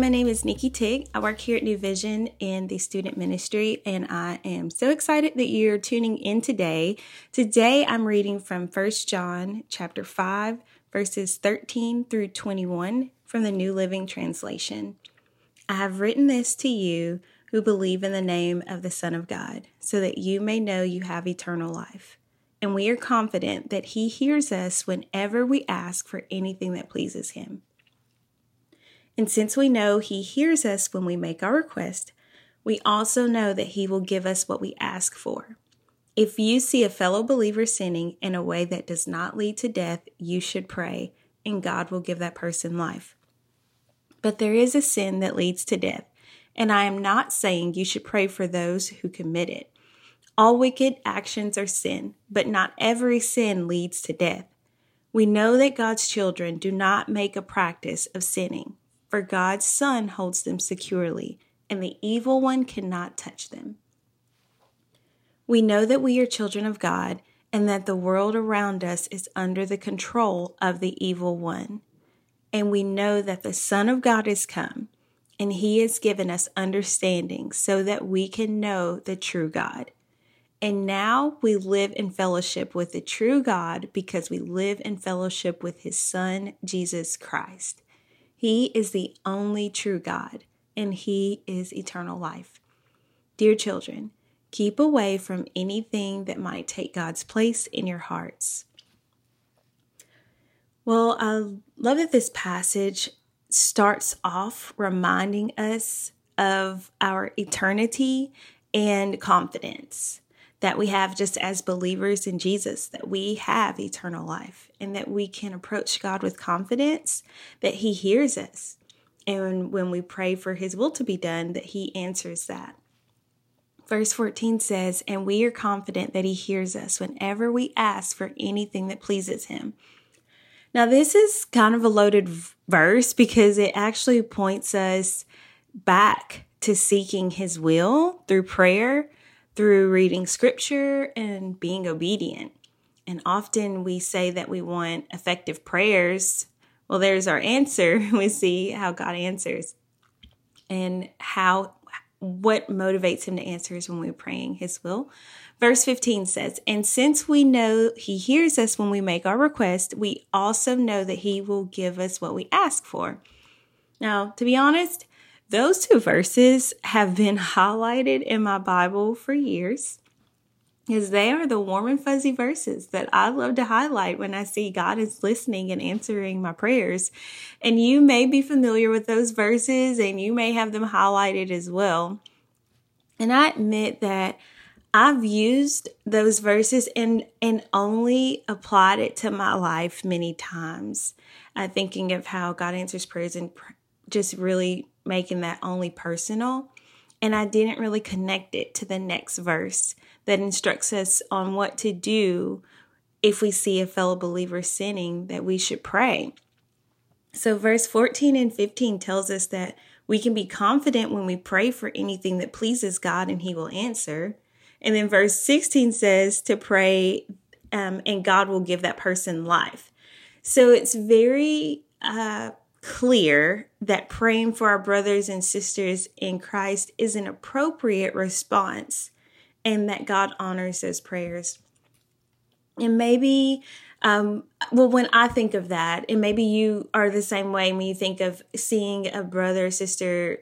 My name is Nikki Tig. I work here at New Vision in the student ministry, and I am so excited that you're tuning in today. Today, I'm reading from 1 John chapter 5, verses 13 through 21 from the New Living Translation. I have written this to you who believe in the name of the Son of God, so that you may know you have eternal life. And we are confident that He hears us whenever we ask for anything that pleases Him. And since we know He hears us when we make our request, we also know that He will give us what we ask for. If you see a fellow believer sinning in a way that does not lead to death, you should pray, and God will give that person life. But there is a sin that leads to death, and I am not saying you should pray for those who commit it. All wicked actions are sin, but not every sin leads to death. We know that God's children do not make a practice of sinning for God's Son holds them securely, and the evil one cannot touch them. We know that we are children of God and that the world around us is under the control of the evil one. And we know that the Son of God has come and he has given us understanding so that we can know the true God. And now we live in fellowship with the true God because we live in fellowship with his Son, Jesus Christ. He is the only true God, and He is eternal life. Dear children, keep away from anything that might take God's place in your hearts. Well, I love that this passage starts off reminding us of our eternity and confidence that we have just as believers in Jesus, that we have eternal life and that we can approach God with confidence that He hears us. And when we pray for His will to be done, that He answers that. Verse 14 says, And we are confident that He hears us whenever we ask for anything that pleases Him. Now, this is kind of a loaded verse because it actually points us back to seeking His will through prayer through reading scripture and being obedient. And often we say that we want effective prayers. Well, there's our answer. We see how God answers and how what motivates him to answer is when we're praying his will. Verse 15 says, And since we know he hears us when we make our request, we also know that he will give us what we ask for. Now, to be honest, those two verses have been highlighted in my Bible for years because they are the warm and fuzzy verses that I love to highlight when I see God is listening and answering my prayers. And you may be familiar with those verses and you may have them highlighted as well. And I admit that I've used those verses and and only applied it to my life many times. Uh, thinking of how God answers prayers and just really making that only personal. And I didn't really connect it to the next verse that instructs us on what to do if we see a fellow believer sinning, that we should pray. So, verse 14 and 15 tells us that we can be confident when we pray for anything that pleases God and He will answer. And then verse 16 says to pray um, and God will give that person life. So, it's very uh, clear that praying for our brothers and sisters in Christ is an appropriate response and that God honors those prayers. And maybe, um, well, when I think of that, and maybe you are the same way when you think of seeing a brother or sister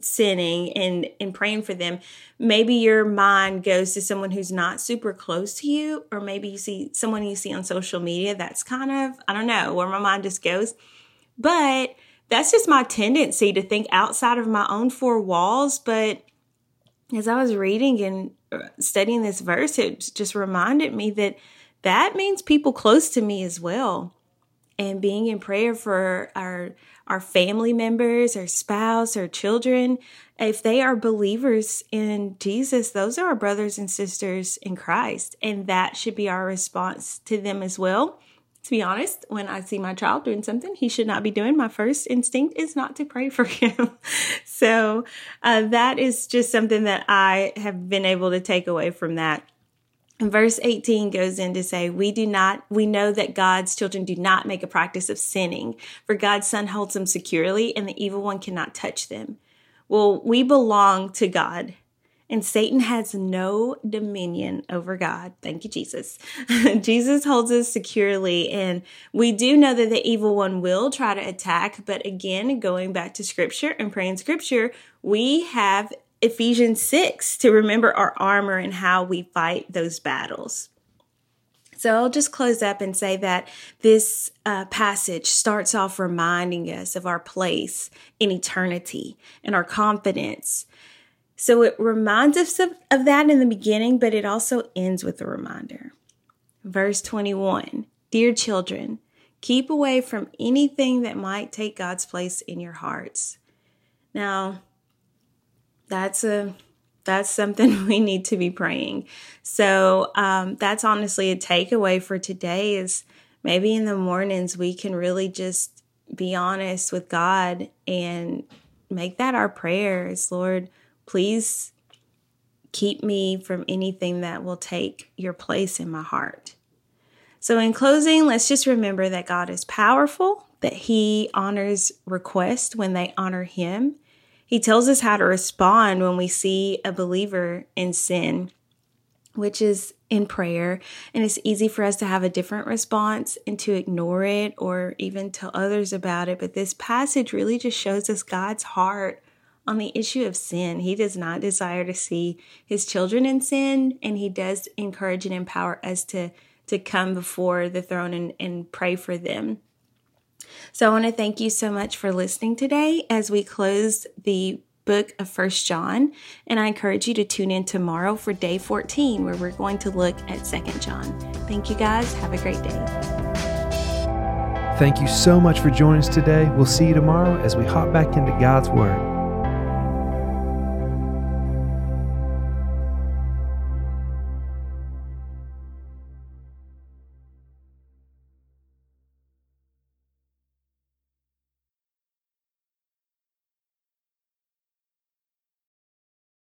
sinning and and praying for them maybe your mind goes to someone who's not super close to you or maybe you see someone you see on social media that's kind of i don't know where my mind just goes but that's just my tendency to think outside of my own four walls. But as I was reading and uh, studying this verse, it just reminded me that that means people close to me as well. And being in prayer for our our family members, our spouse, our children, if they are believers in Jesus, those are our brothers and sisters in Christ. And that should be our response to them as well. To be honest, when I see my child doing something he should not be doing, my first instinct is not to pray for him. so uh, that is just something that I have been able to take away from that. And verse 18 goes in to say, We do not, we know that God's children do not make a practice of sinning, for God's Son holds them securely, and the evil one cannot touch them. Well, we belong to God, and Satan has no dominion over God. Thank you, Jesus. Jesus holds us securely, and we do know that the evil one will try to attack. But again, going back to scripture and praying scripture, we have Ephesians 6 to remember our armor and how we fight those battles. So I'll just close up and say that this uh, passage starts off reminding us of our place in eternity and our confidence. So it reminds us of, of that in the beginning, but it also ends with a reminder. Verse 21 Dear children, keep away from anything that might take God's place in your hearts. Now, that's a that's something we need to be praying. So um, that's honestly a takeaway for today is maybe in the mornings we can really just be honest with God and make that our prayers. Lord, please keep me from anything that will take your place in my heart. So, in closing, let's just remember that God is powerful, that He honors requests when they honor Him, he tells us how to respond when we see a believer in sin, which is in prayer. And it's easy for us to have a different response and to ignore it or even tell others about it. But this passage really just shows us God's heart on the issue of sin. He does not desire to see his children in sin, and he does encourage and empower us to, to come before the throne and, and pray for them. So I want to thank you so much for listening today as we close the book of First John. And I encourage you to tune in tomorrow for day 14, where we're going to look at Second John. Thank you guys. Have a great day. Thank you so much for joining us today. We'll see you tomorrow as we hop back into God's Word.